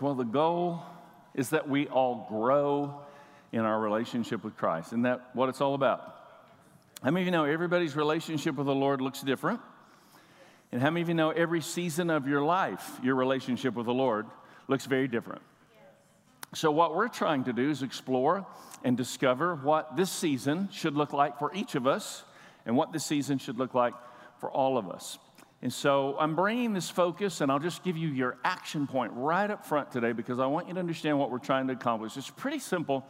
Well, the goal is that we all grow in our relationship with Christ. Isn't that what it's all about? How many of you know everybody's relationship with the Lord looks different? And how many of you know every season of your life, your relationship with the Lord looks very different? So, what we're trying to do is explore and discover what this season should look like for each of us and what this season should look like for all of us. And so I'm bringing this focus, and I'll just give you your action point right up front today because I want you to understand what we're trying to accomplish. It's pretty simple.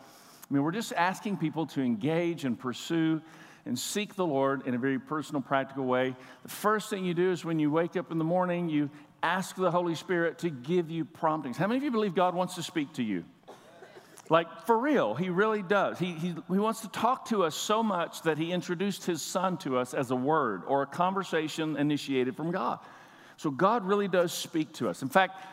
I mean, we're just asking people to engage and pursue and seek the Lord in a very personal, practical way. The first thing you do is when you wake up in the morning, you ask the Holy Spirit to give you promptings. How many of you believe God wants to speak to you? Like, for real, he really does. He, he, he wants to talk to us so much that he introduced his son to us as a word or a conversation initiated from God. So, God really does speak to us. In fact,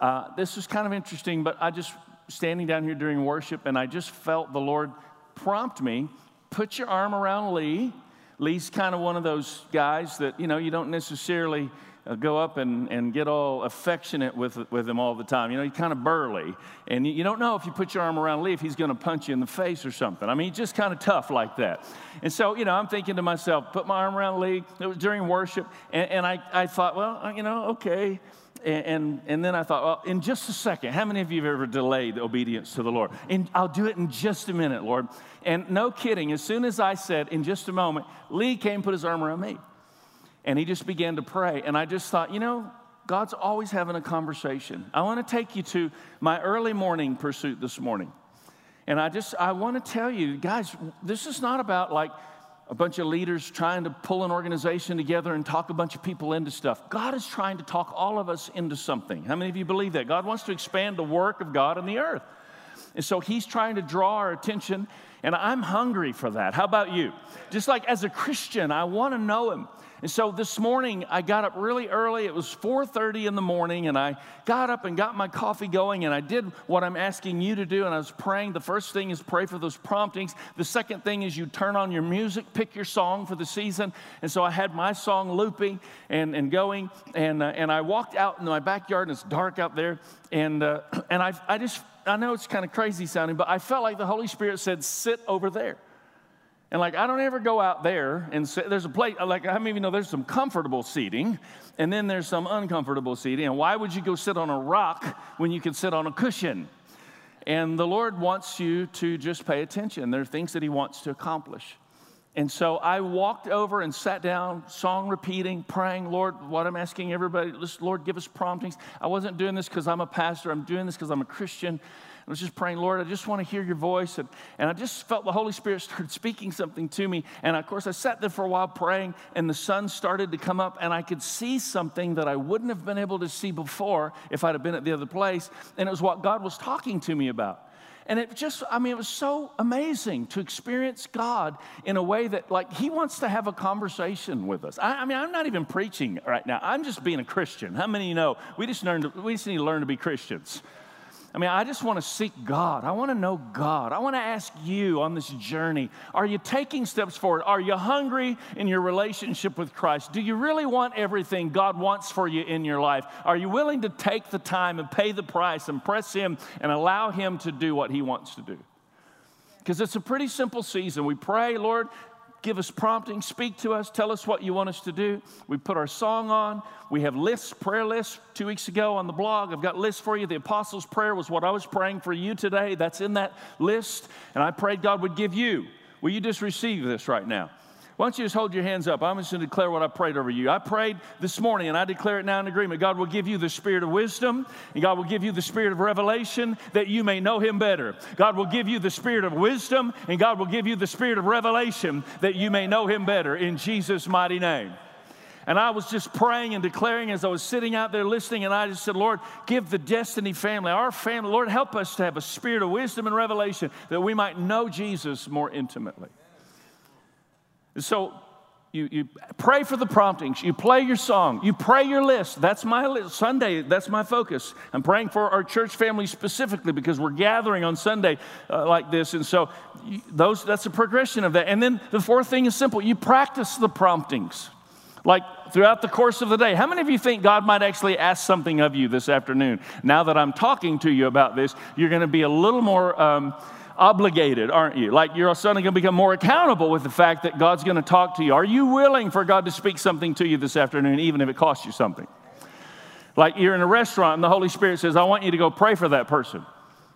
uh, this is kind of interesting, but I just standing down here during worship and I just felt the Lord prompt me put your arm around Lee. Lee's kind of one of those guys that, you know, you don't necessarily go up and, and get all affectionate with, with him all the time. You know, he's kind of burly. And you, you don't know if you put your arm around Lee if he's going to punch you in the face or something. I mean, he's just kind of tough like that. And so, you know, I'm thinking to myself, put my arm around Lee. It was during worship. And, and I, I thought, well, uh, you know, okay. And, and, and, then I thought, well, in just a second, how many of you have ever delayed obedience to the Lord? And I'll do it in just a minute, Lord. And no kidding, as soon as I said, in just a moment, Lee came put his arm around me. And he just began to pray. And I just thought, you know, God's always having a conversation. I want to take you to my early morning pursuit this morning. And I just, I want to tell you, guys, this is not about like a bunch of leaders trying to pull an organization together and talk a bunch of people into stuff. God is trying to talk all of us into something. How many of you believe that? God wants to expand the work of God in the earth. And so he's trying to draw our attention, and I'm hungry for that. How about you? Just like as a Christian, I want to know him. And so this morning I got up really early. It was 4:30 in the morning and I got up and got my coffee going and I did what I'm asking you to do and I was praying. The first thing is pray for those promptings. The second thing is you turn on your music, pick your song for the season. And so I had my song looping and, and going and, uh, and I walked out in my backyard and it's dark out there and, uh, and I, I just, I know it's kind of crazy sounding, but I felt like the Holy Spirit said, sit over there. And like, I don't ever go out there and say, there's a place, like, I of you know there's some comfortable seating and then there's some uncomfortable seating? And why would you go sit on a rock when you could sit on a cushion? And the Lord wants you to just pay attention. There are things that He wants to accomplish. And so I walked over and sat down, song repeating, praying, Lord, what I'm asking everybody, Lord, give us promptings. I wasn't doing this because I'm a pastor, I'm doing this because I'm a Christian. I was just praying, Lord, I just want to hear your voice. And, and I just felt the Holy Spirit started speaking something to me. And of course, I sat there for a while praying, and the sun started to come up, and I could see something that I wouldn't have been able to see before if I'd have been at the other place. And it was what God was talking to me about. And it just, I mean, it was so amazing to experience God in a way that, like, He wants to have a conversation with us. I, I, mean, I'm not even preaching right now. I'm just being a Christian. How many of you know we just, learned, we just need to learn to be Christians? I mean, I just want to seek God. I want to know God. I want to ask you on this journey are you taking steps forward? Are you hungry in your relationship with Christ? Do you really want everything God wants for you in your life? Are you willing to take the time and pay the price and press Him and allow Him to do what He wants to do? Because it's a pretty simple season. We pray, Lord, give us prompting, speak to us, tell us what you want us to do. We put our song on. We have lists, prayer lists. Two weeks ago on the blog, I've got lists for you. The Apostles' Prayer was what I was praying for you today. That's in that list. And I prayed God would give you. Will you just receive this right now? Why don't you just hold your hands up? I'm just going to declare what I prayed over you. I prayed this morning and I declare it now in agreement. God will give you the spirit of wisdom and God will give you the spirit of revelation that you may know Him better. God will give you the spirit of wisdom and God will give you the spirit of revelation that you may know Him better in Jesus' mighty name. And I was just praying and declaring as I was sitting out there listening, and I just said, Lord, give the Destiny family, our family, Lord, help us to have a spirit of wisdom and revelation that we might know Jesus more intimately. So you, you pray for the promptings, you play your song, you pray your list. That's my list. Sunday, that's my focus. I'm praying for our church family specifically because we're gathering on Sunday uh, like this. And so those, that's a progression of that. And then the fourth thing is simple you practice the promptings. Like throughout the course of the day, how many of you think God might actually ask something of you this afternoon? Now that I'm talking to you about this, you're going to be a little more um, obligated, aren't you? Like you're suddenly going to become more accountable with the fact that God's going to talk to you. Are you willing for God to speak something to you this afternoon, even if it costs you something? Like you're in a restaurant and the Holy Spirit says, I want you to go pray for that person.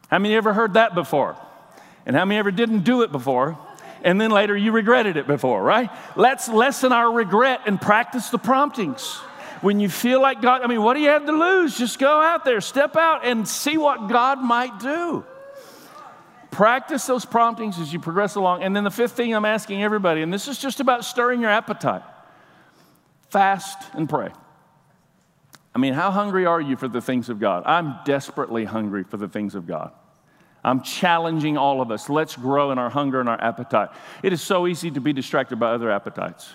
How many ever heard that before? And how many ever didn't do it before? And then later you regretted it before, right? Let's lessen our regret and practice the promptings. When you feel like God, I mean, what do you have to lose? Just go out there, step out, and see what God might do. Practice those promptings as you progress along. And then the fifth thing I'm asking everybody, and this is just about stirring your appetite fast and pray. I mean, how hungry are you for the things of God? I'm desperately hungry for the things of God. I'm challenging all of us. Let's grow in our hunger and our appetite. It is so easy to be distracted by other appetites.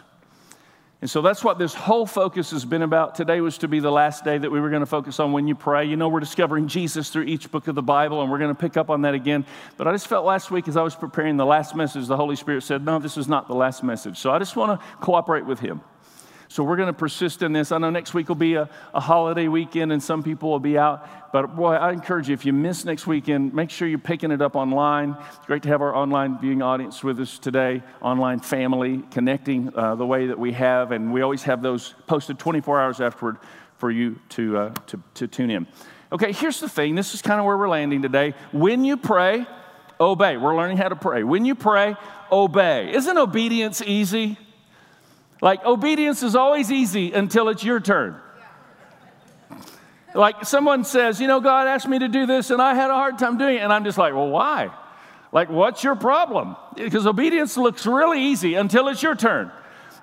And so that's what this whole focus has been about. Today was to be the last day that we were going to focus on when you pray. You know, we're discovering Jesus through each book of the Bible, and we're going to pick up on that again. But I just felt last week as I was preparing the last message, the Holy Spirit said, No, this is not the last message. So I just want to cooperate with Him. So we're going to persist in this. I know next week will be a, a, holiday weekend and some people will be out. But boy, I encourage you, if you miss next weekend, make sure you're picking it up online. It's great to have our online viewing audience with us today, online family, connecting uh, the way that we have. And we always have those posted 24 hours afterward for you to, uh, to, to tune in. Okay, here's the thing. This is kind of where we're landing today. When you pray, obey. We're learning how to pray. When you pray, obey. Isn't obedience easy? Like, obedience is always easy until it's your turn. Like, someone says, You know, God asked me to do this and I had a hard time doing it. And I'm just like, Well, why? Like, what's your problem? Because obedience looks really easy until it's your turn.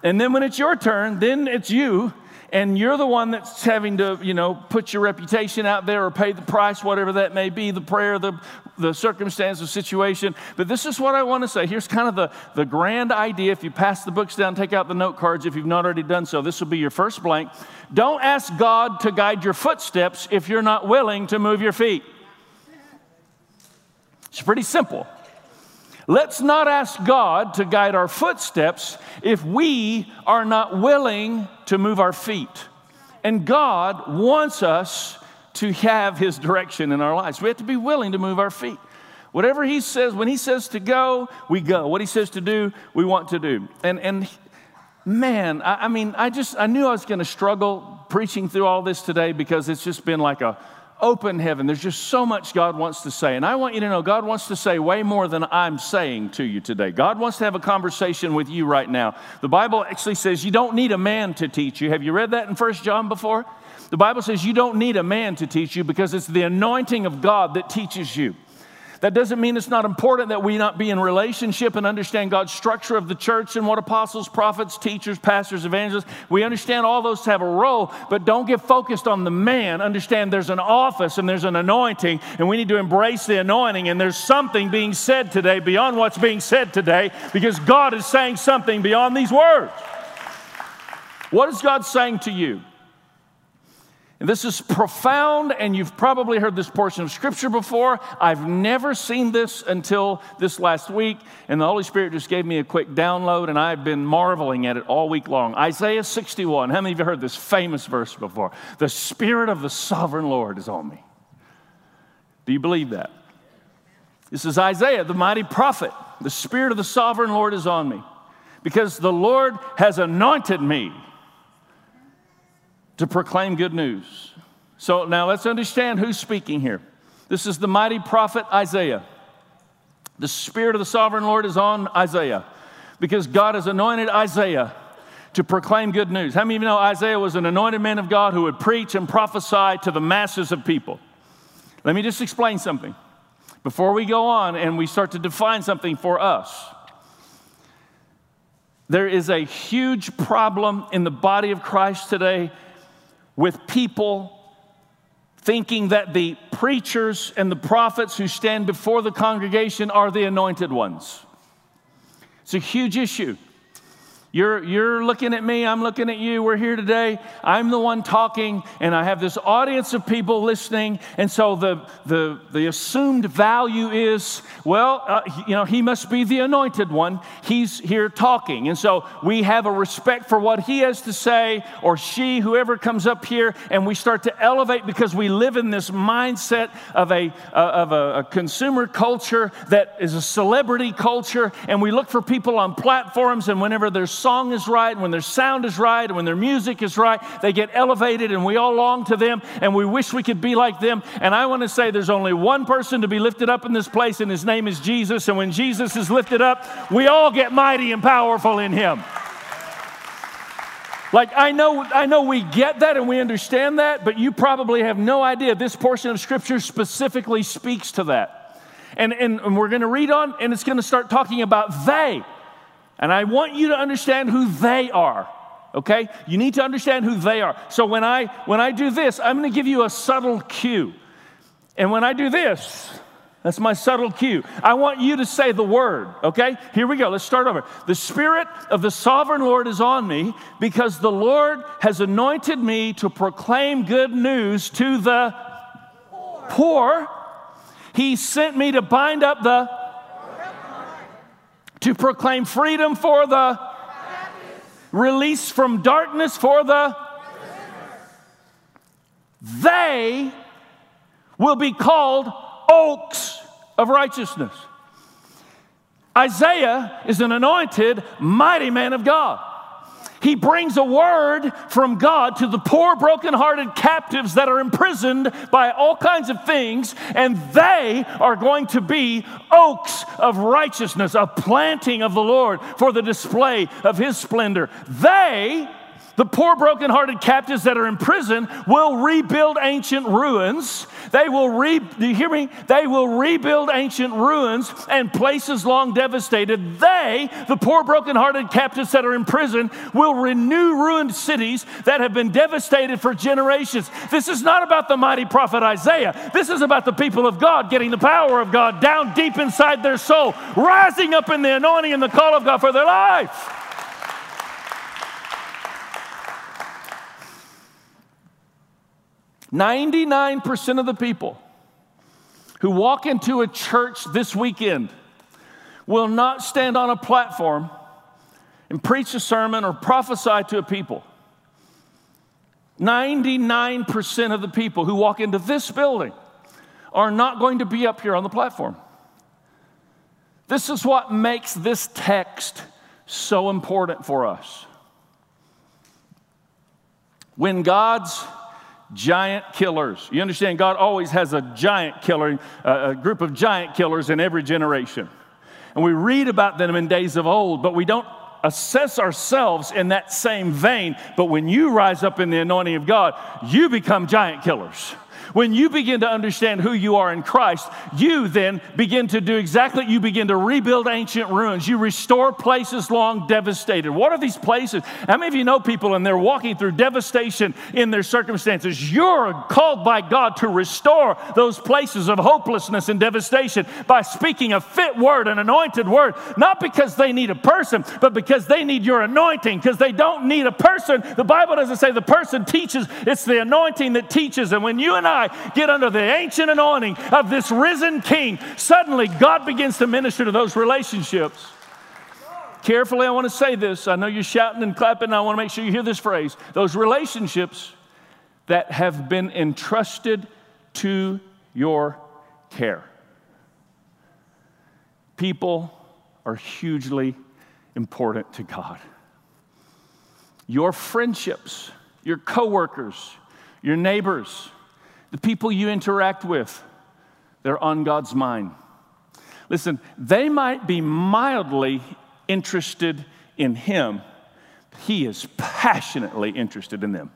And then when it's your turn, then it's you and you're the one that's having to, you know, put your reputation out there or pay the price, whatever that may be, the prayer, the, the circumstance, the situation. But this is what I want to say. Here's kind of the, the grand idea. If you pass the books down, take out the note cards if you've not already done so. This will be your first blank. Don't ask God to guide your footsteps if you're not willing to move your feet. It's pretty simple. Let's not ask God to guide our footsteps if we are not willing to move our feet. And God wants us to have His direction in our lives. We have to be willing to move our feet. Whatever He says, when He says to go, we go. What He says to do, we want to do. And, and man, I, I mean, I just, I knew I was going to struggle preaching through all this today because it's just been like a, open heaven. There's just so much God wants to say. And I want you to know God wants to say way more than I'm saying to you today. God wants to have a conversation with you right now. The Bible actually says you don't need a man to teach you. Have you read that in First John before? The Bible says you don't need a man to teach you because it's the anointing of God that teaches you. That doesn't mean it's not important that we not be in relationship and understand God's structure of the church and what apostles, prophets, teachers, pastors, evangelists. We understand all those have a role, but don't get focused on the man. Understand there's an office and there's an anointing, and we need to embrace the anointing. And there's something being said today beyond what's being said today because God is saying something beyond these words. What is God saying to you? And this is profound, and you've probably heard this portion of scripture before. I've never seen this until this last week, and the Holy Spirit just gave me a quick download, and I've been marveling at it all week long. Isaiah 61. How many of you heard this famous verse before? The Spirit of the sovereign Lord is on me. Do you believe that? This is Isaiah, the mighty prophet. The Spirit of the sovereign Lord is on me because the Lord has anointed me to proclaim good news. So now let's understand who's speaking here. This is the mighty prophet Isaiah. The Spirit of the sovereign Lord is on Isaiah because God has anointed Isaiah to proclaim good news. How many of you know Isaiah was an anointed man of God who would preach and prophesy to the masses of people? Let me just explain something before we go on and we start to define something for us. There is a huge problem in the body of Christ today with people thinking that the preachers and the prophets who stand before the congregation are the anointed ones. It's a huge issue. You're, you're looking at me, I'm looking at you, we're here today. I'm the one talking, and I have this audience of people listening. And so the, the, the assumed value is, well, uh, you know, he must be the anointed one. He's here talking. And so we have a respect for what he has to say, or she, whoever comes up here, and we start to elevate because we live in this mindset of a, uh, of a, a consumer culture that is a celebrity culture, and we look for people on platforms, and whenever there's song is right, and when their sound is right, and when their music is right, they get elevated and we all long to them and we wish we could be like them. And I want to say there's only one person to be lifted up in this place, and his name is Jesus. And when Jesus is lifted up, we all get mighty and powerful in him. Like I know I know we get that and we understand that, but you probably have no idea this portion of scripture specifically speaks to that. And, and, and we're going to read on, and it's going to start talking about they. And I want you to understand who they are. Okay? You need to understand who they are. So when I when I do this, I'm going to give you a subtle cue. And when I do this, that's my subtle cue. I want you to say the word, okay? Here we go. Let's start over. The Spirit of the sovereign Lord is on me because the Lord has anointed me to proclaim good news to the poor. poor. He sent me to bind up the to proclaim freedom for the release from darkness for the they will be called oaks of righteousness. Isaiah is an anointed, mighty man of God. He brings a word from God to the poor, broken-hearted captives that are imprisoned by all kinds of things, and they are going to be oaks of righteousness, a planting of the Lord for the display of His splendor. They the poor, broken-hearted captives that are in prison will rebuild ancient ruins. They will re, do you hear me? They will rebuild ancient ruins and places long devastated. They, the poor, broken-hearted captives that are in prison, will renew ruined cities that have been devastated for generations. This is not about the mighty prophet Isaiah. This is about the people of God getting the power of God down deep inside their soul, rising up in the anointing and the call of God for their life. 99% of the people who walk into a church this weekend will not stand on a platform and preach a sermon or prophesy to a people. 99% of the people who walk into this building are not going to be up here on the platform. This is what makes this text so important for us. When God's giant killers. You understand, God always has a giant killer, a group of giant killers in every generation. And we read about them in days of old, but we don't assess ourselves in that same vein. But when you rise up in the anointing of God, you become giant killers. When you begin to understand who you are in Christ, you then begin to do exactly, you begin to rebuild ancient ruins. You restore places long devastated. What are these places? How many of you know people and they're walking through devastation in their circumstances? You're called by God to restore those places of hopelessness and devastation by speaking a fit word, an anointed word, not because they need a person, but because they need your anointing, because they don't need a person. The Bible doesn't say the person teaches, it's the anointing that teaches. And when you and I Get under the ancient anointing of this risen King, suddenly God begins to minister to those relationships. Carefully, I want to say this. I know you're shouting and clapping, I want to make sure you hear this phrase. Those relationships that have been entrusted to your care. People are hugely important to God. Your friendships, your coworkers, your neighbors, the people you interact with, they're on God's mind. Listen, they might be mildly interested in Him, but He is passionately interested in them.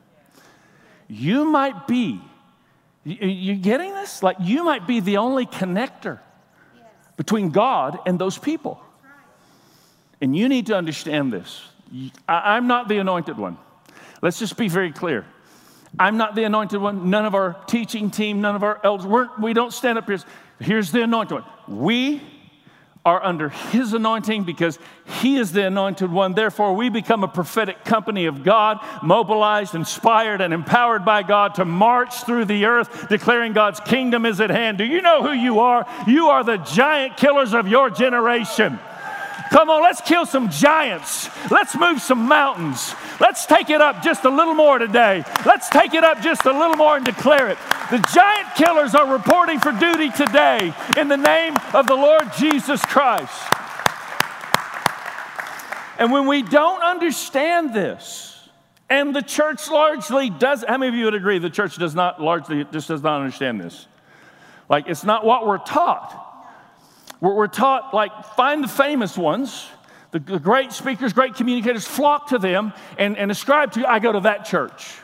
You might be, you getting this? Like you might be the only connector between God and those people. And you need to understand this. I'm not the anointed one. Let's just be very clear. I'm not the anointed one. None of our teaching team, none of our elders, we're, we do not stand up here. Here's the anointed one. We are under His anointing because He is the anointed one. Therefore, we become a prophetic company of God, mobilized, inspired, and empowered by God to march through the earth, declaring God's kingdom is at hand. Do you know who you are? You are the giant killers of your generation. Come on, let's kill some giants. Let's move some mountains. Let's take it up just a little more today. Let's take it up just a little more and declare it. The giant killers are reporting for duty today in the name of the Lord Jesus Christ. And when we don't understand this, and the church largely does, how many of you would agree the church does not largely, just does not understand this? Like, it's not what we're taught. We're, taught, like, find the famous ones, the, great speakers, great communicators, flock to them and, and ascribe to, I go to that church.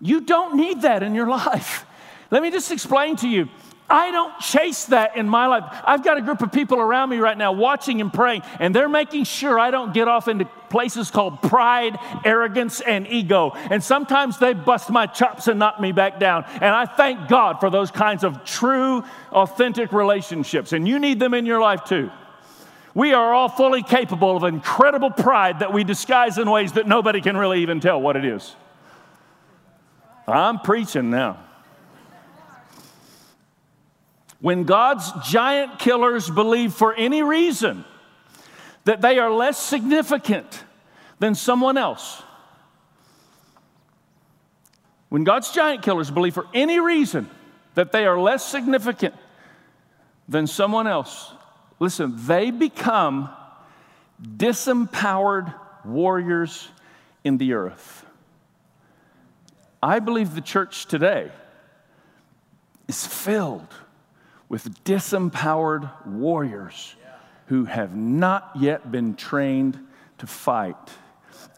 You don't need that in your life. Let me just explain to you. I don't chase that in my life. I've got a group of people around me right now watching and praying, and they're making sure I don't get off into places called pride, arrogance, and ego. And sometimes they bust my chops and knock me back down. And I thank God for those kinds of true, authentic relationships. And you need them in your life too. We are all fully capable of incredible pride that we disguise in ways that nobody can really even tell what it is. I'm preaching now. When God's giant killers believe for any reason that they are less significant than someone else, when God's giant killers believe for any reason that they are less significant than someone else, listen, they become disempowered warriors in the earth. I believe the church today is filled with disempowered warriors who have not yet been trained to fight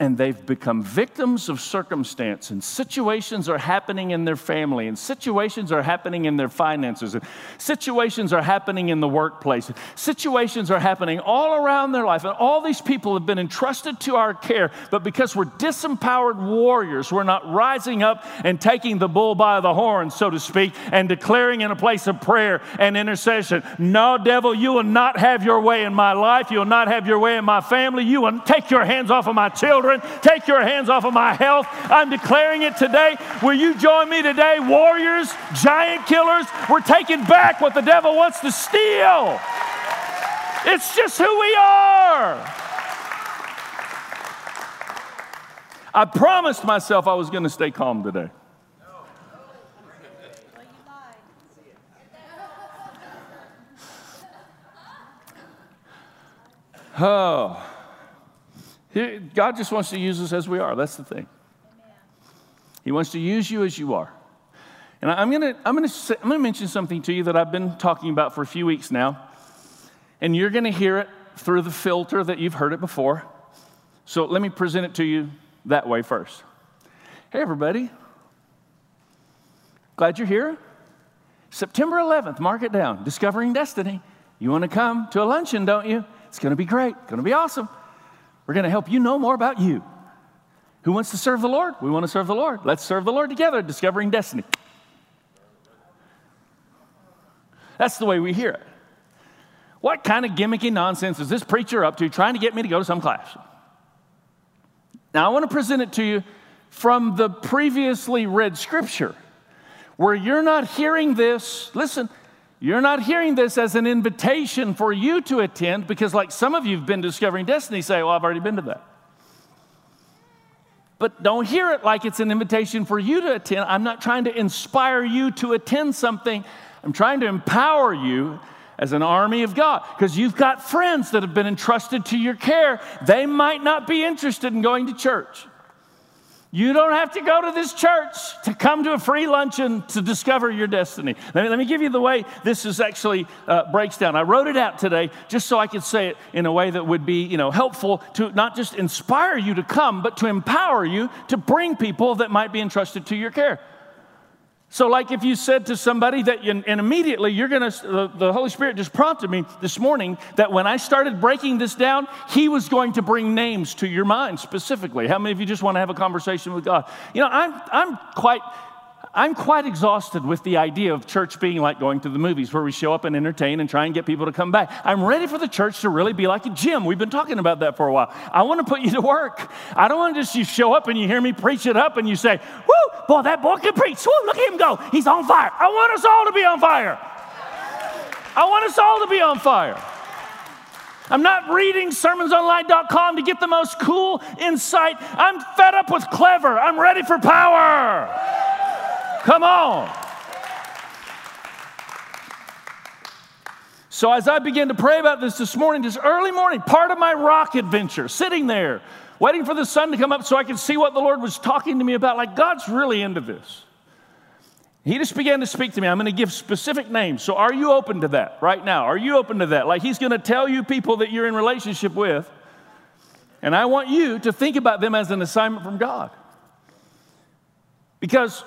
and they've become victims of circumstance, and situations are happening in their family, and situations are happening in their finances, and situations are happening in the workplace, situations are happening all around their life, and all these people have been entrusted to our care, but because we're disempowered warriors, we're not rising up and taking the bull by the horn, so to speak, and declaring in a place of prayer and intercession, No, devil, you will not have your way in my life, you will not have your way in my family, you will take your hands off of my children. Take your hands off of my health. I'm declaring it today. Will you join me today? Warriors, giant killers, we're taking back what the devil wants to steal. It's just who we are. I promised myself I was going to stay calm today. Oh. God just wants to use us as we are. That's the thing. He wants to use you as you are. And I'm going to I'm to I'm to mention something to you that I've been talking about for a few weeks now. And you're going to hear it through the filter that you've heard it before. So let me present it to you that way first. Hey everybody. Glad you're here. September 11th, mark it down. Discovering Destiny. You want to come to a luncheon, don't you? It's going to be great. Going to be awesome. We're going to help you know more about you. Who wants to serve the Lord? We want to serve the Lord. Let's serve the Lord together, discovering destiny. That's the way we hear it. What kind of gimmicky nonsense is this preacher up to trying to get me to go to some class? Now, I want to present it to you from the previously read scripture, where you're not hearing this. Listen, you're not hearing this as an invitation for you to attend because, like some of you have been discovering destiny, say, Well, I've already been to that. But don't hear it like it's an invitation for you to attend. I'm not trying to inspire you to attend something, I'm trying to empower you as an army of God because you've got friends that have been entrusted to your care. They might not be interested in going to church. You don't have to go to this church to come to a free luncheon to discover your destiny. Let me, let me give you the way this is actually uh, breaks down. I wrote it out today just so I could say it in a way that would be you know, helpful to not just inspire you to come, but to empower you to bring people that might be entrusted to your care. So, like if you said to somebody that, you, and immediately you're gonna, the, the Holy Spirit just prompted me this morning that when I started breaking this down, He was going to bring names to your mind specifically. How many of you just want to have a conversation with God? You know, I'm, I'm quite, I'm quite exhausted with the idea of church being like going to the movies where we show up and entertain and try and get people to come back. I'm ready for the church to really be like a gym. We've been talking about that for a while. I want to put you to work. I don't want to just you show up and you hear me preach it up and you say, Woo, boy, that boy can preach. Woo, look at him go. He's on fire. I want us all to be on fire. I want us all to be on fire. I'm not reading sermonsonline.com to get the most cool insight. I'm fed up with clever. I'm ready for power. Come on. So, as I began to pray about this this morning, this early morning, part of my rock adventure, sitting there, waiting for the sun to come up so I could see what the Lord was talking to me about, like God's really into this. He just began to speak to me. I'm going to give specific names. So, are you open to that right now? Are you open to that? Like, He's going to tell you people that you're in relationship with, and I want you to think about them as an assignment from God. Because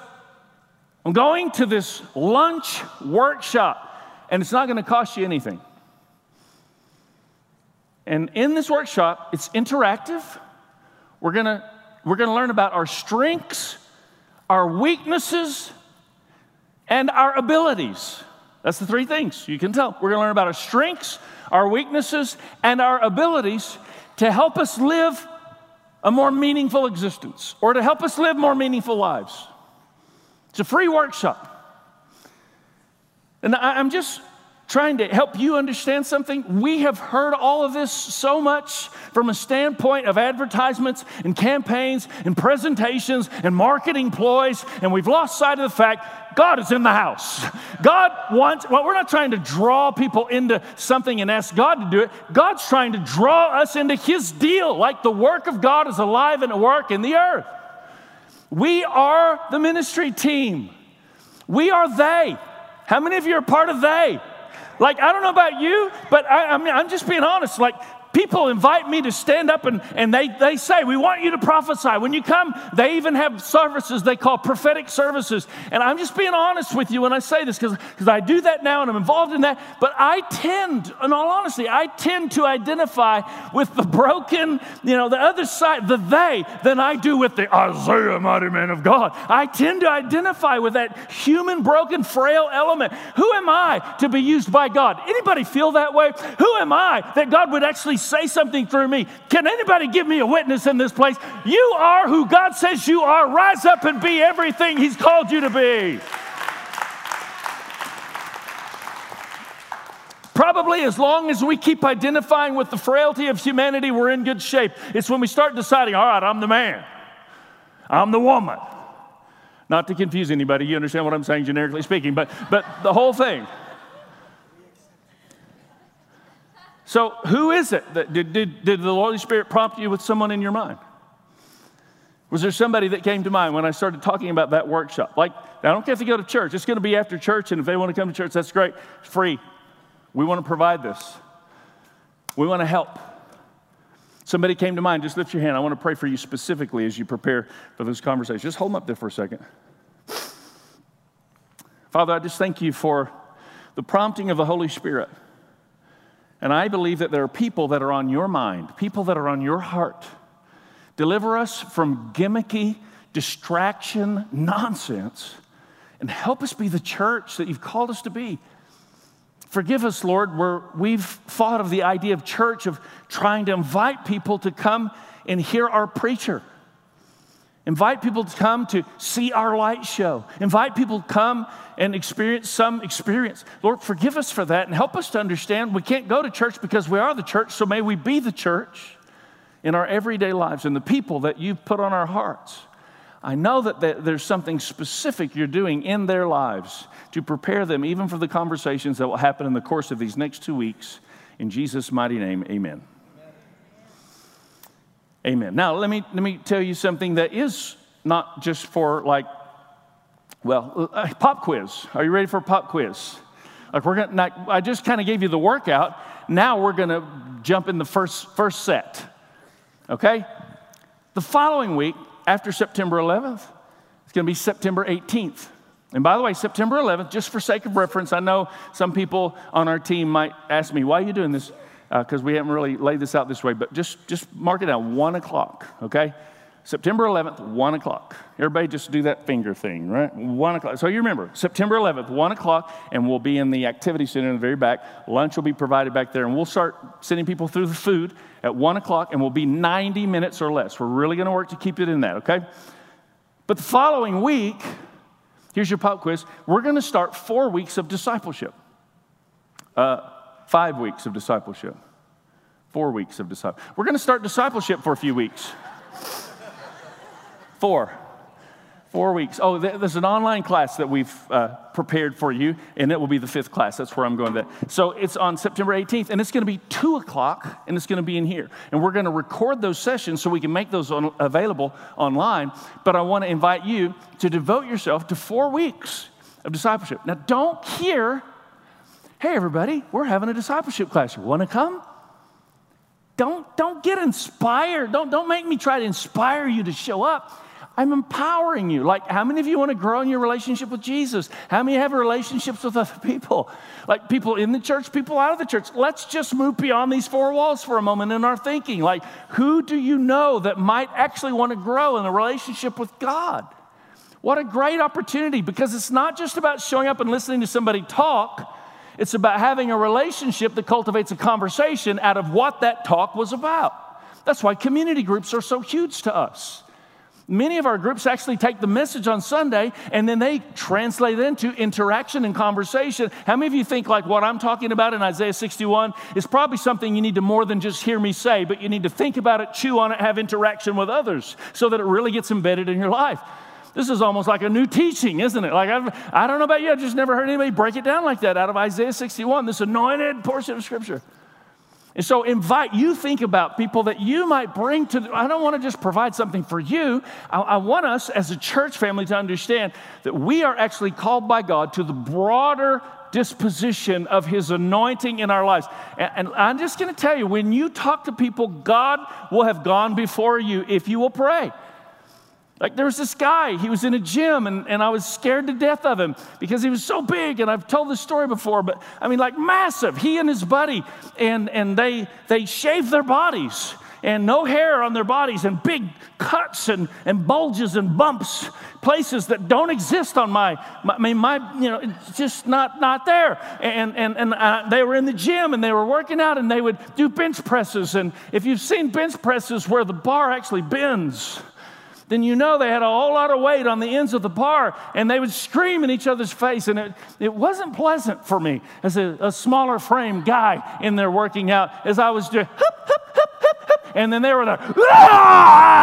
I'm going to this lunch workshop, and it's not going to cost you anything. And in this workshop, it's interactive. We're going to we're going to learn about our strengths, our weaknesses, and our abilities. That's the three things you can tell. We're going to learn about our strengths, our weaknesses, and our abilities to help us live a more meaningful existence or to help us live more meaningful lives. It's a free workshop. And I'm just trying to help you understand something. We have heard all of this so much from a standpoint of advertisements and campaigns and presentations and marketing ploys, and we've lost sight of the fact God is in the house. God wants, well, we're not trying to draw people into something and ask God to do it. God's trying to draw us into His deal, like the work of God is alive and at work in the earth. We are the ministry team. We are they. How many of you are part of they? Like, I don't know about you, but I, I mean, I'm just being honest. Like, people invite me to stand up and, and they, they say, We want you to prophesy. When you come, they even have services they call prophetic services. And I'm just being honest with you when I say this because I do that now and I'm involved in that. But I tend, in all honesty, I tend to identify with the broken, you know, the other side, the they, than I do with the Isaiah, mighty man of God. I tend to identify with that human, broken, frail element. Who am I to be used by God? Anybody feel that way? Who am I that God would actually say something through me. Can anybody give me a witness in this place? You are who God says you are. Rise up and be everything He's called you to be. Probably as long as we keep identifying with the frailty of humanity, we're in good shape. It's when we start deciding, all right, I'm the man, I'm the woman. Not to confuse anybody, you understand what I'm saying, generically speaking, but, but the whole thing. So, who is it that did, did, did the Holy Spirit prompt you with someone in your mind? Was there somebody that came to mind when I started talking about that workshop? Like, I don't care if they go to church, it's going to be after church, and if they want to come to church, that's great. It's free. We want to provide this, we want to help. Somebody came to mind, just lift your hand. I want to pray for you specifically as you prepare for this conversation. Just hold them up there for a second. Father, I just thank you for the prompting of the Holy Spirit and I believe that there are people that are on your mind, people that are on your heart. Deliver us from gimmicky distraction nonsense and help us be the church that you've called us to be. Forgive us, Lord, where we've thought of the idea of church of trying to invite people to come and hear our preacher. Invite people to come to see our light show. Invite people to come and experience some experience. Lord, forgive us for that and help us to understand we can't go to church because we are the church, so may we be the church in our everyday lives and the people that you've put on our hearts. I know that there's something specific you're doing in their lives to prepare them even for the conversations that will happen in the course of these next two weeks. In Jesus' mighty name, amen. Amen. Now, let me, let me tell you something that is not just for like well, uh, pop quiz. Are you ready for a pop quiz? Like we're gonna. I just kind of gave you the workout. Now we're gonna jump in the first first set. Okay. The following week, after September 11th, it's gonna be September 18th. And by the way, September 11th, just for sake of reference, I know some people on our team might ask me, "Why are you doing this?" Because uh, we haven't really laid this out this way. But just just mark it down. One o'clock. Okay. September 11th, 1 o'clock. Everybody just do that finger thing, right? 1 o'clock. So you remember, September 11th, 1 o'clock, and we'll be in the activity center in the very back. Lunch will be provided back there, and we'll start sending people through the food at 1 o'clock, and we'll be 90 minutes or less. We're really going to work to keep it in that, okay? But the following week, here's your pop quiz we're going to start four weeks of discipleship, uh, five weeks of discipleship, four weeks of discipleship. We're going to start discipleship for a few weeks. Four. Four weeks. Oh, there's an online class that we've uh, prepared for you, and it will be the fifth class. That's where I'm going. There. So it's on September 18th, and it's going to be 2 o'clock, and it's going to be in here. And we're going to record those sessions so we can make those on, available online. But I want to invite you to devote yourself to four weeks of discipleship. Now, don't hear, hey, everybody, we're having a discipleship class. You want to come? Don't, don't get inspired. Don't, don't make me try to inspire you to show up. I'm empowering you. Like, how many of you want to grow in your relationship with Jesus? How many have relationships with other people? Like, people in the church, people out of the church. Let's just move beyond these four walls for a moment in our thinking. Like, who do you know that might actually want to grow in a relationship with God? What a great opportunity because it's not just about showing up and listening to somebody talk, it's about having a relationship that cultivates a conversation out of what that talk was about. That's why community groups are so huge to us. Many of our groups actually take the message on Sunday and then they translate it into interaction and conversation. How many of you think like what I'm talking about in Isaiah 61 is probably something you need to more than just hear me say, but you need to think about it, chew on it, have interaction with others so that it really gets embedded in your life? This is almost like a new teaching, isn't it? Like, I've, I don't know about you, I've just never heard anybody break it down like that out of Isaiah 61, this anointed portion of Scripture. And so, invite you think about people that you might bring to. I don't want to just provide something for you. I, I, want us as a church family to understand that we are actually called by God to the broader disposition of His anointing in our lives. And, and I'm just going to tell you when you talk to people, God will have gone before you if you will pray. Like there was this guy, he was in a gym, and, and I was scared to death of him because he was so big. And I've told this story before, but I mean, like massive. He and his buddy, and, and they, they shaved their bodies and no hair on their bodies and big cuts and, and bulges and bumps, places that don't exist on my, my I mean, my, you know, it's just not, not there. And, and, and uh, they were in the gym and they were working out and they would do bench presses. And if you've seen bench presses where the bar actually bends, then you know they had a whole lot of weight on the ends of the bar and they would scream in each other's face. And it, it wasn't pleasant for me as a, a smaller frame guy in there working out as I was doing, and then they were there, ah!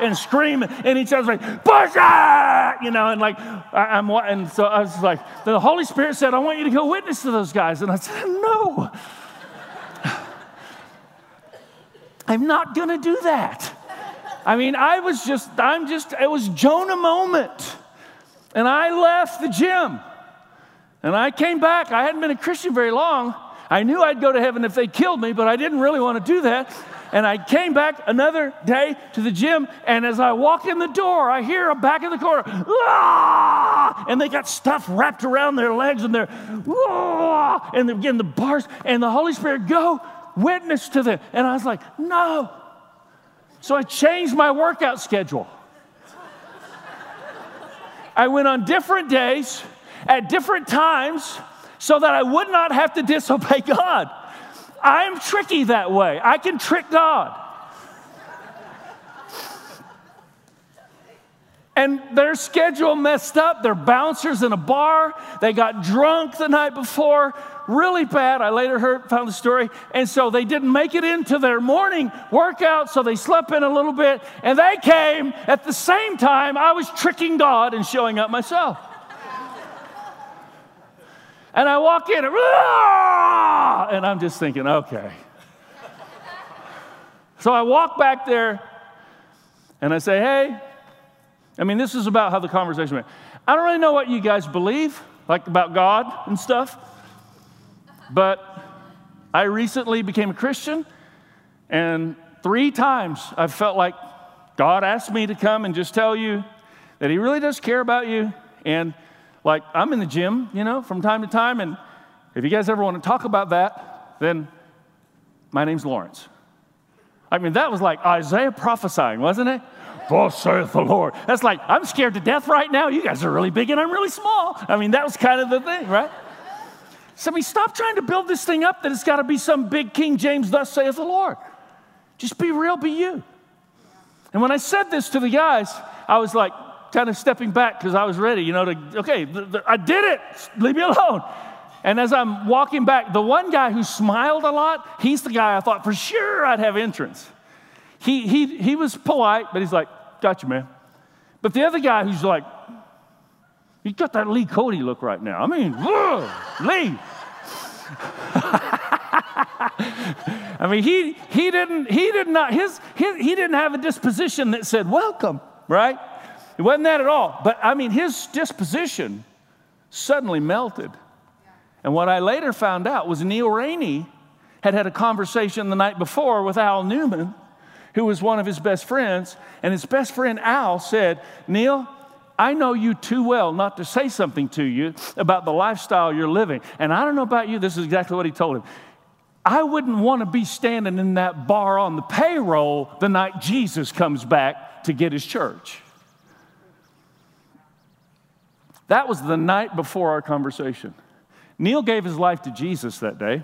and screaming in each other's face, push it! You know, and like, I, am and so I was like, the Holy Spirit said, I want you to go witness to those guys. And I said, no. I'm not going to do that. I mean, I was just, I'm just, it was Jonah moment. And I left the gym. And I came back. I hadn't been a Christian very long. I knew I'd go to heaven if they killed me, but I didn't really want to do that. And I came back another day to the gym, and as I walk in the door, I hear a back in the corner, ah! and they got stuff wrapped around their legs, and they're, ah! and they're getting the bars, and the Holy Spirit go witness to them. And I was like, no, so I changed my workout schedule. I went on different days at different times so that I would not have to disobey God. I'm tricky that way. I can trick God. and their schedule messed up. They're bouncers in a bar. They got drunk the night before, really bad. I later heard, found the story. And so they didn't make it into their morning workout, so they slept in a little bit. And they came at the same time I was tricking God and showing up myself. and I walk in, and, and I'm just thinking, okay. so I walk back there and I say, hey, I mean, this is about how the conversation went. I don't really know what you guys believe, like about God and stuff, but I recently became a Christian, and three times I've felt like God asked me to come and just tell you that He really does care about you. And like, I'm in the gym, you know, from time to time, and if you guys ever want to talk about that, then my name's Lawrence. I mean, that was like Isaiah prophesying, wasn't it? Thus saith the Lord. That's like, I'm scared to death right now. You guys are really big and I'm really small. I mean, that was kind of the thing, right? So we stop trying to build this thing up that it's got to be some big King James, thus saith the Lord. Just be real, be you. And when I said this to the guys, I was like kind of stepping back because I was ready, you know, to, okay, I did it. Leave me alone. And as I'm walking back, the one guy who smiled a lot, he's the guy I thought for sure I'd have entrance. He, he, he was polite, but he's like, Got you, man. But the other guy who's like, He's got that Lee Cody look right now. I mean, whoa, Lee. I mean, he, he didn't, he did not, his, his, he didn't have a disposition that said, welcome, right? It wasn't that at all. But I mean, his disposition suddenly melted. And what I later found out was Neil Rainey had had a conversation the night before with Al Newman, who was one of his best friends. And his best friend Al said, Neil, I know you too well not to say something to you about the lifestyle you're living. And I don't know about you, this is exactly what he told him. I wouldn't want to be standing in that bar on the payroll the night Jesus comes back to get his church. That was the night before our conversation. Neil gave his life to Jesus that day.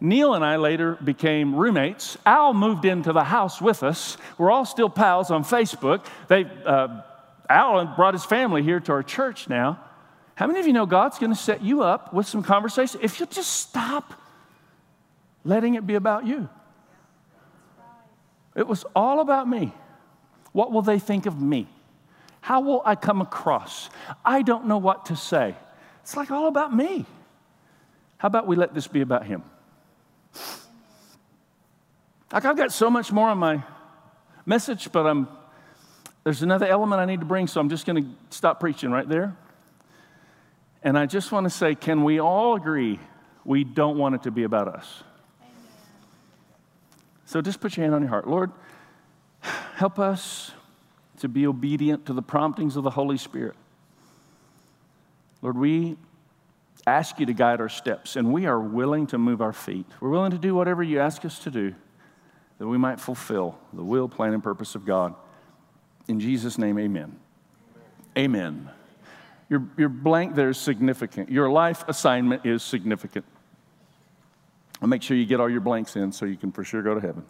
Neil and I later became roommates. Al moved into the house with us. We're all still pals on Facebook. They, uh, Al brought his family here to our church now. How many of you know God's going to set you up with some conversation? If you just stop letting it be about you. It was all about me. What will they think of me? How will I come across? I don't know what to say. It's like all about me. How about we let this be about Him? Like, I've got so much more on my message, but I'm, there's another element I need to bring, so I'm just going to stop preaching right there. And I just want to say can we all agree we don't want it to be about us? So just put your hand on your heart. Lord, help us to be obedient to the promptings of the Holy Spirit. Lord, we ask you to guide our steps, and we are willing to move our feet. We're willing to do whatever you ask us to do that we might fulfill the will, plan, and purpose of God. In Jesus' name, amen. Amen. Your, your blank there is significant. Your life assignment is significant. I'll make sure you get all your blanks in so you can for sure go to heaven.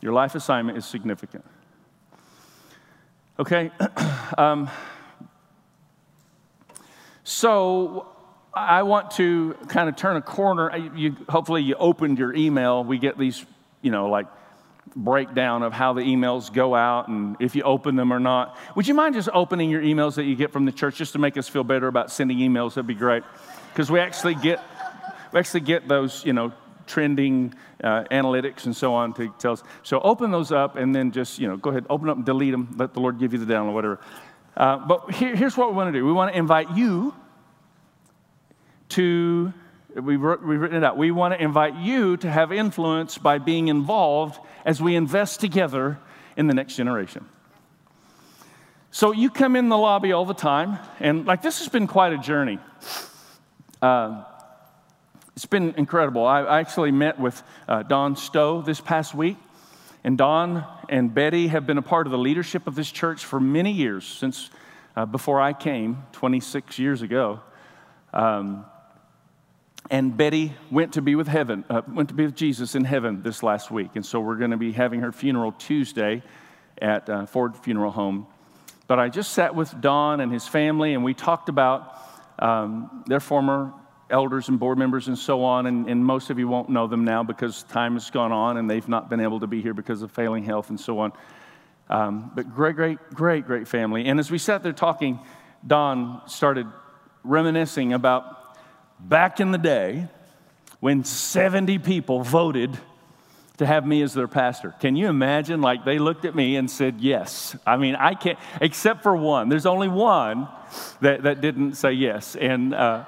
Your life assignment is significant. Okay? um, so I want to kind of turn a corner. You, hopefully, you opened your email. We get these, you know, like breakdown of how the emails go out and if you open them or not. Would you mind just opening your emails that you get from the church just to make us feel better about sending emails? That'd be great because we actually get we actually get those, you know, trending uh, analytics and so on to tell us. So open those up and then just, you know, go ahead, open up and delete them. Let the Lord give you the download, whatever. Uh, but here, here's what we want to do. We want to invite you to, we've, written it out. We want to invite you to have influence by being involved as we invest together in the next generation. So you come in the lobby all the time, and like this has been quite a journey. Uh, it's been incredible. I, I actually met with uh, Don Stowe this past week, and Don and Betty have been a part of the leadership of this church for many years, since uh, before I came 26 years ago. Um, and Betty went to be with heaven, uh, went to be with Jesus in heaven this last week, and so we're going to be having her funeral Tuesday at uh, Ford Funeral Home. But I just sat with Don and his family, and we talked about um, their former elders and board members and so on, and, and, most of you won't know them now because time has gone on and they've not been able to be here because of failing health and so on. Um, but great, great, great, great family. And as we sat there talking, Don started reminiscing about back in the day when 70 people voted to have me as their pastor. Can you imagine? Like they looked at me and said yes. I mean, I can't, except for one. There's only one that, that didn't say yes. And, uh,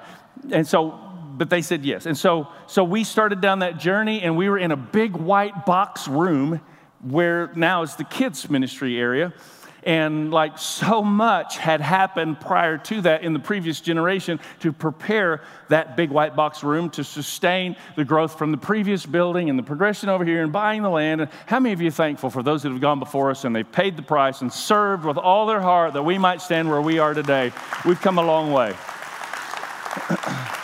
and so, but they said yes. And so, so we started down that journey and we were in a big white box room where now is the kids' ministry area. And like so much had happened prior to that in the previous generation to prepare that big white box room to sustain the growth from the previous building and the progression over here and buying the land. And how many of you thankful for those that have gone before us and they've paid the price and served with all their heart that we might stand where we are today? We've come a long way.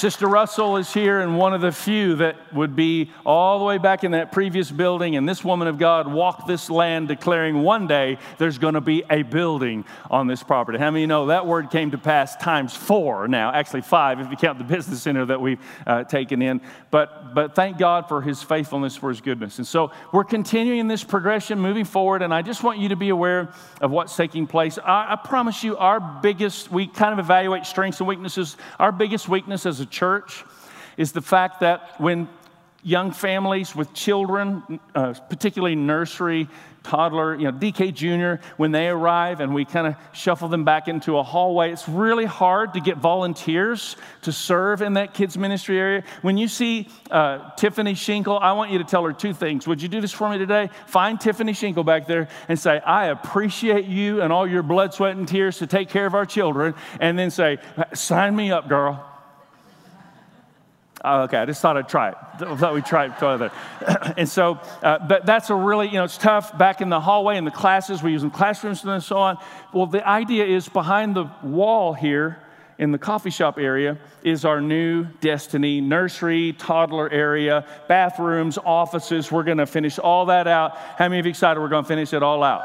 Sister Russell is here, and one of the few that would be all the way back in that previous building. And this woman of God walked this land declaring one day there's going to be a building on this property. How many know that word came to pass times four now? Actually, five if you count the business center that we've uh, taken in. But, but thank God for his faithfulness, for his goodness. And so we're continuing this progression, moving forward. And I just want you to be aware of what's taking place. I, I promise you, our biggest, we kind of evaluate strengths and weaknesses. Our biggest weakness as a church is the fact that when young families with children, uh, particularly nursery, toddler, you know, DK Junior, when they arrive and we kind of shuffle them back into a hallway, it's really hard to get volunteers to serve in that kids' ministry area. When you see uh, Tiffany Shinkle, I want you to tell her two things. Would you do this for me today? Find Tiffany Shinkle back there and say, I appreciate you and all your blood, sweat, and tears to take care of our children. And then say, sign me up, girl. Oh, okay, I just thought I'd try it. I thought we'd try it together. and so, uh, but that's a really, you know, it's tough. Back in the hallway, in the classes, we use in classrooms and so on. Well, the idea is behind the wall here in the coffee shop area is our new Destiny nursery, toddler area, bathrooms, offices. We're going to finish all that out. How many of you excited we're going to finish it all out?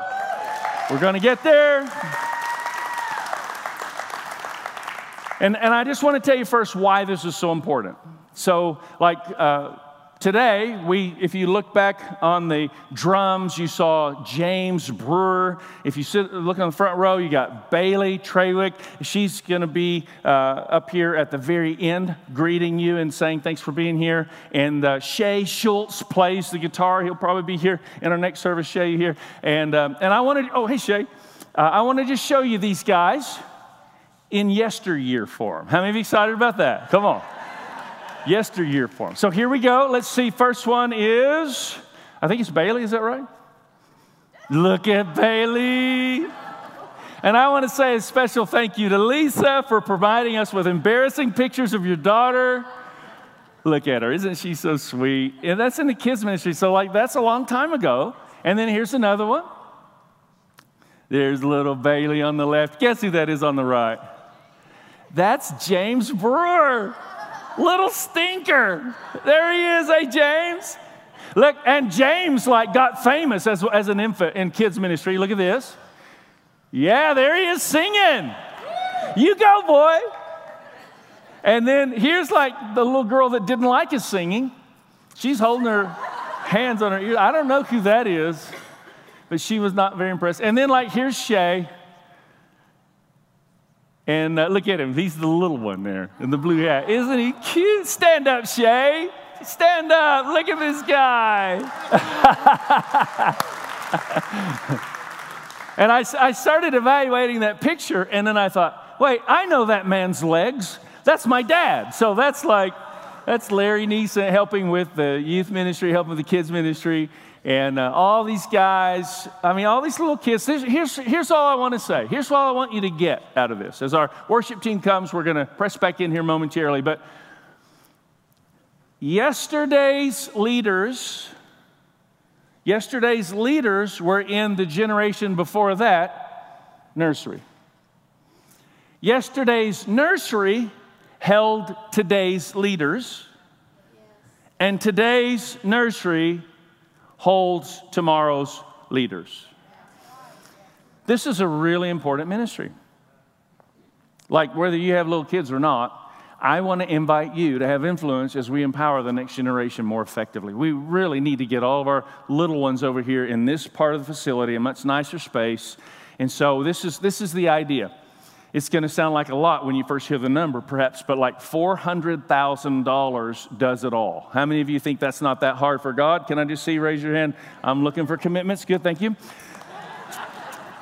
We're going to get there. And, and I just want to tell you first why this is so important. So, like uh, today, we, if you look back on the drums, you saw James Brewer. If you sit, look on the front row, you got Bailey Trawick. She's going to be uh, up here at the very end, greeting you and saying thanks for being here. And uh, Shay Schultz plays the guitar. He'll probably be here in our next service. Shay here, and um, and I wanted. Oh, hey Shay, uh, I want to just show you these guys in yesteryear form. How many of you excited about that? Come on yesteryear form. So here we go. Let's see. First one is, I think it's Bailey, is that right? Look at Bailey. And I want to say a special thank you to Lisa for providing us with embarrassing pictures of your daughter. Look at her. Isn't she so sweet? And that's in the kids' ministry. So, like, that's a long time ago. And then here's another one. There's little Bailey on the left. Guess who that is on the right? That's James Brewer. Little stinker. There he is, hey, James. Look, and James like got famous as, as an infant in kids ministry. Look at this. Yeah, there he is singing. You go, boy. And then here's like the little girl that didn't like his singing. She's holding her hands on her ear. I don't know who that is, but she was not very impressed. And then like here's Shay. And uh, look at him. He's the little one there in the blue hat. Isn't he cute? Stand up, Shay. Stand up. Look at this guy. and I, I started evaluating that picture, and then I thought, wait, I know that man's legs. That's my dad. So that's like, that's Larry Neeson helping with the youth ministry, helping with the kids ministry. And uh, all these guys, I mean, all these little kids, here's, here's all I want to say. Here's all I want you to get out of this. As our worship team comes, we're going to press back in here momentarily. But yesterday's leaders, yesterday's leaders were in the generation before that nursery. Yesterday's nursery held today's leaders, and today's nursery holds tomorrow's leaders. This is a really important ministry. Like whether you have little kids or not, I want to invite you to have influence as we empower the next generation more effectively. We really need to get all of our little ones over here in this part of the facility, a much nicer space. And so this is this is the idea. It's going to sound like a lot when you first hear the number, perhaps, but like $400,000 does it all. How many of you think that's not that hard for God? Can I just see? Raise your hand. I'm looking for commitments. Good, thank you.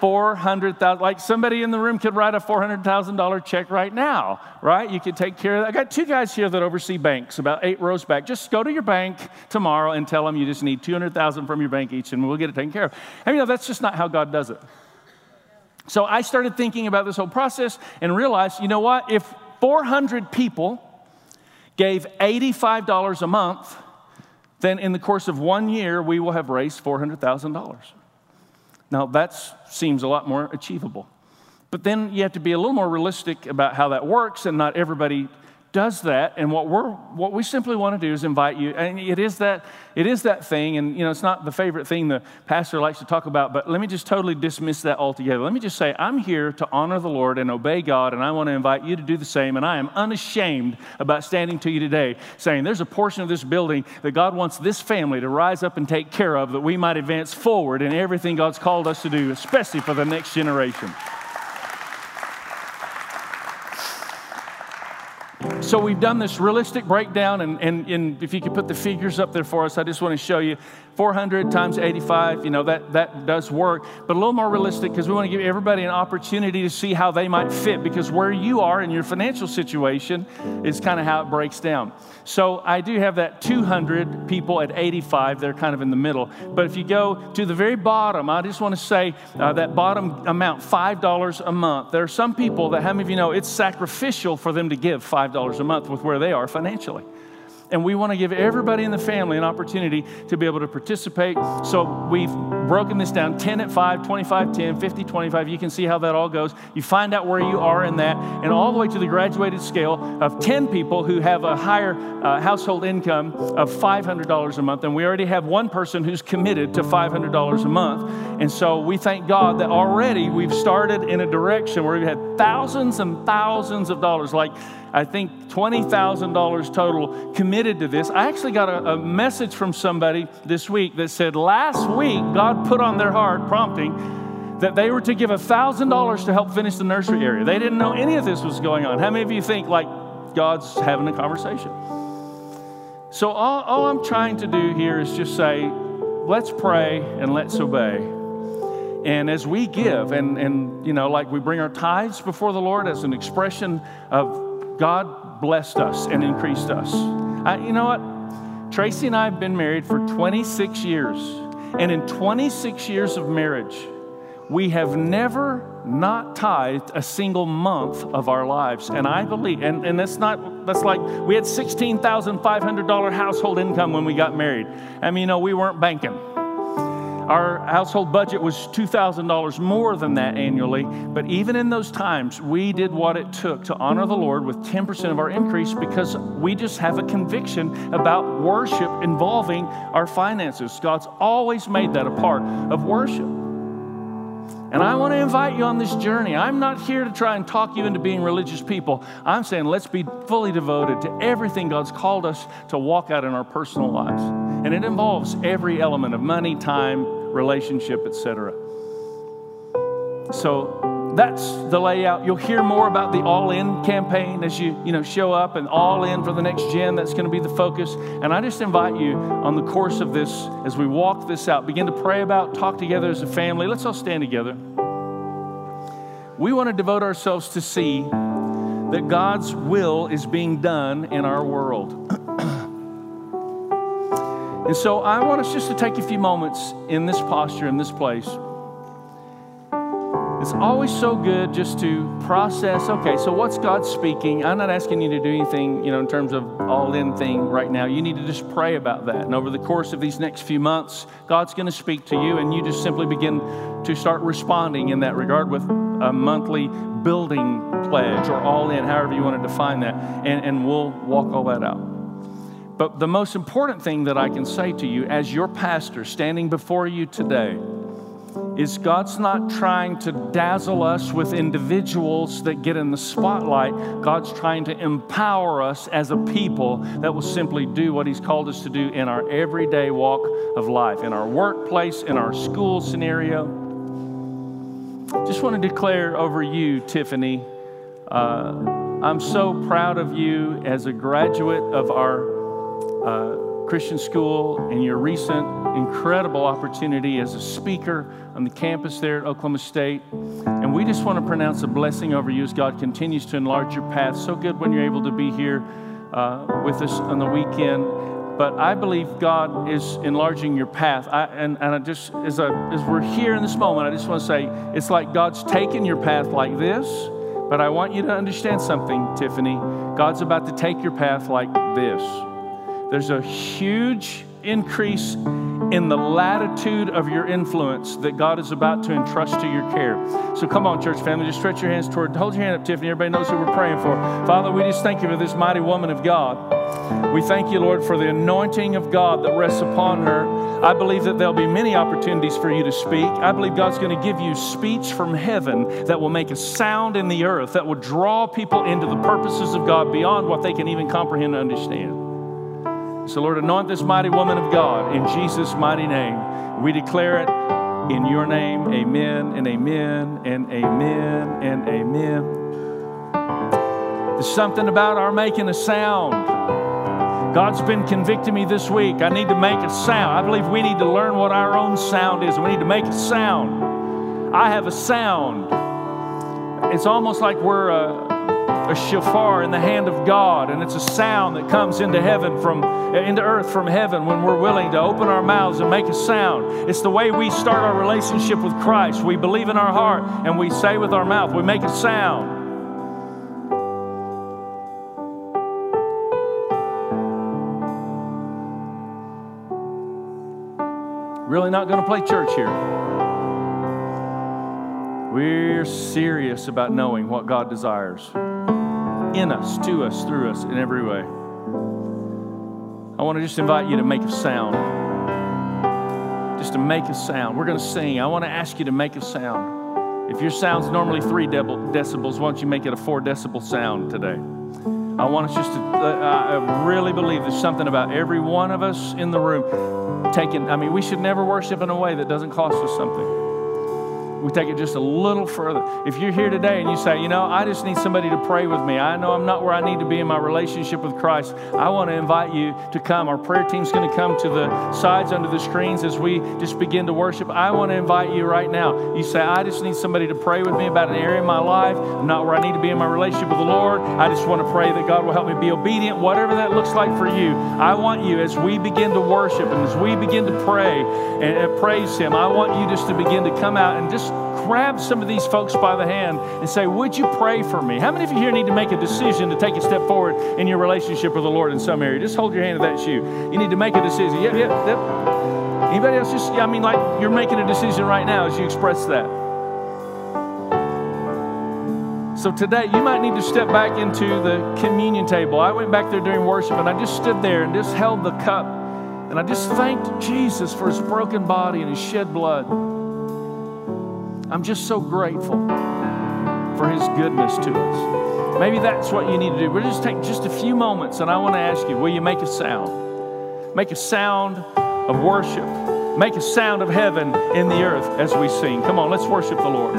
400,000. Like somebody in the room could write a $400,000 check right now, right? You could take care of that. I got two guys here that oversee banks about eight rows back. Just go to your bank tomorrow and tell them you just need 200,000 from your bank each and we'll get it taken care of. And you know, that's just not how God does it. So I started thinking about this whole process and realized, you know what? If 400 people gave $85 a month, then in the course of one year, we will have raised $400,000. Now, that seems a lot more achievable. But then you have to be a little more realistic about how that works, and not everybody does that. And what, we're, what we simply want to do is invite you. And it is, that, it is that thing, and you know, it's not the favorite thing the pastor likes to talk about, but let me just totally dismiss that altogether. Let me just say, I'm here to honor the Lord and obey God, and I want to invite you to do the same. And I am unashamed about standing to you today saying, there's a portion of this building that God wants this family to rise up and take care of that we might advance forward in everything God's called us to do, especially for the next generation. So we've done this realistic breakdown, and, and, and if you could put the figures up there for us, I just want to show you 400 times 85, you know, that, that does work, but a little more realistic because we want to give everybody an opportunity to see how they might fit because where you are in your financial situation is kind of how it breaks down. So I do have that 200 people at 85, they're kind of in the middle. But if you go to the very bottom, I just want to say uh, that bottom amount, $5 a month. There are some people that, how many of you know, it's sacrificial for them to give $5 a month with where they are financially and we want to give everybody in the family an opportunity to be able to participate. So we've broken this down 10 at 5, 25, 10, 50, 25. You can see how that all goes. You find out where you are in that, and all the way to the graduated scale of 10 people who have a higher uh, household income of $500 a month. And we already have one person who's committed to $500 a month. And so we thank God that already we've started in a direction where we've had thousands and thousands of dollars, like I think $20,000 total committed to this. I actually got a, a, message from somebody this week that said last week God put on their heart, prompting, that they were to give $1,000 to help finish the nursery area. They didn't know any of this was going on. How many of you think like God's having a conversation? So all, all I'm trying to do here is just say, let's pray and let's obey. And as we give, and, and you know, like we bring our tithes before the Lord as an expression of God blessed us and increased us. I, you know what? Tracy and I have been married for 26 years. And in 26 years of marriage, we have never not tithed a single month of our lives. And I believe, and, and that's not, that's like, we had $16,500 household income when we got married. I mean, you know, we weren't banking. Our household budget was $2,000 more than that annually, but even in those times, we did what it took to honor the Lord with 10% of our increase because we just have a conviction about worship involving our finances. God's always made that a part of worship. And I want to invite you on this journey. I'm not here to try and talk you into being religious people. I'm saying let's be fully devoted to everything God's called us to walk out in our personal lives. And it involves every element of money, time, relationship, etc. So that's the layout. You'll hear more about the All In campaign as you, you know, show up and All In for the next gen. That's going to be the focus. And I just invite you on the course of this, as we walk this out, begin to pray about, talk together as a family. Let's all stand together. We want to devote ourselves to see that God's will is being done in our world. and so I want us just to take a few moments in this posture, in this place. It's always so good just to process okay, so what's God speaking? I'm not asking you to do anything, you know, in terms of all in thing right now. You need to just pray about that. And over the course of these next few months, God's going to speak to you, and you just simply begin to start responding in that regard with a monthly building pledge or all in, however you want to define that. And, and we'll walk all that out. But the most important thing that I can say to you as your pastor standing before you today is God's not trying to dazzle us with individuals that get in the spotlight. God's trying to empower us as a people that will simply do what He's called us to do in our everyday walk of life, in our workplace, in our school scenario. Just want to declare over you, Tiffany. Uh, I'm so proud of you as a graduate of our uh, Christian school and your recent incredible opportunity as a speaker on the campus there at Oklahoma State. And we just want to pronounce a blessing over you as God continues to enlarge your path. So good when you're able to be here uh, with us on the weekend. But I believe God is enlarging your path. I, and, and I just, as, I, as we're here in this moment, I just want to say it's like God's taken your path like this. But I want you to understand something, Tiffany. God's about to take your path like this. There's a huge increase in the latitude of your influence that God is about to entrust to your care. So come on, church family, just stretch your hands toward, hold your hand up, Tiffany. Everybody knows who we're praying for. Father, we just thank you for this mighty woman of God. We thank you, Lord, for the anointing of God that rests upon her. I believe that there'll be many opportunities for you to speak. I believe God's going to give you speech from heaven that will make a sound in the earth, that will draw people into the purposes of God beyond what they can even comprehend and understand. So, Lord, anoint this mighty woman of God in Jesus' mighty name. We declare it in your name. Amen and amen and amen and amen. There's something about our making a sound. God's been convicting me this week. I need to make a sound. I believe we need to learn what our own sound is. We need to make a sound. I have a sound. It's almost like we're a, a shofar in the hand of God, and it's a sound that comes into heaven from uh, into earth from heaven when we're willing to open our mouths and make a sound. It's the way we start our relationship with Christ. We believe in our heart and we say with our mouth, we make a sound. Really not going to play church here. We're serious about knowing what God desires in us, to us, through us, in every way. I want to just invite you to make a sound. Just to make a sound. We're going to sing. I want to ask you to make a sound. If your sound's normally three decibels, why don't you make it a four decibel sound today? I want us just to, uh, I really believe there's something about every one of us in the room taking, I mean, we should never worship in a way that doesn't cost us something we take it just a little further. If you're here today and you say, you know, I just need somebody to pray with me, I know I'm not where I need to be in my relationship with Christ, I want to invite you to come. Our prayer team's going to come to the sides under the screens as we just begin to worship. I want to invite you right now. You say, I just need somebody to pray with me about an area in my life. I'm not where I need to be in my relationship with the Lord. I just want to pray that God will help me be obedient, whatever that looks like for you. I want you, as we begin to worship and as we begin to pray and, and praise Him, I want you just to begin to come out and just grab some of these folks by the hand and say, Would you pray for me? How many of you here need to make a decision to take a step forward in your relationship with the Lord in some area? Just hold your hand to that shoe. You need to make a decision. Yep, yep, yep. Anybody else just, I mean, like you're making a decision right now as you express that. So today, you might need to step back into the communion table. I went back there during worship and I just stood there and just held the cup and I just thanked Jesus for his broken body and his shed blood. I'm just so grateful for his goodness to us. Maybe that's what you need to do. We'll just take just a few moments and I want to ask you will you make a sound? Make a sound of worship. Make a sound of heaven in the earth as we sing. Come on, let's worship the Lord.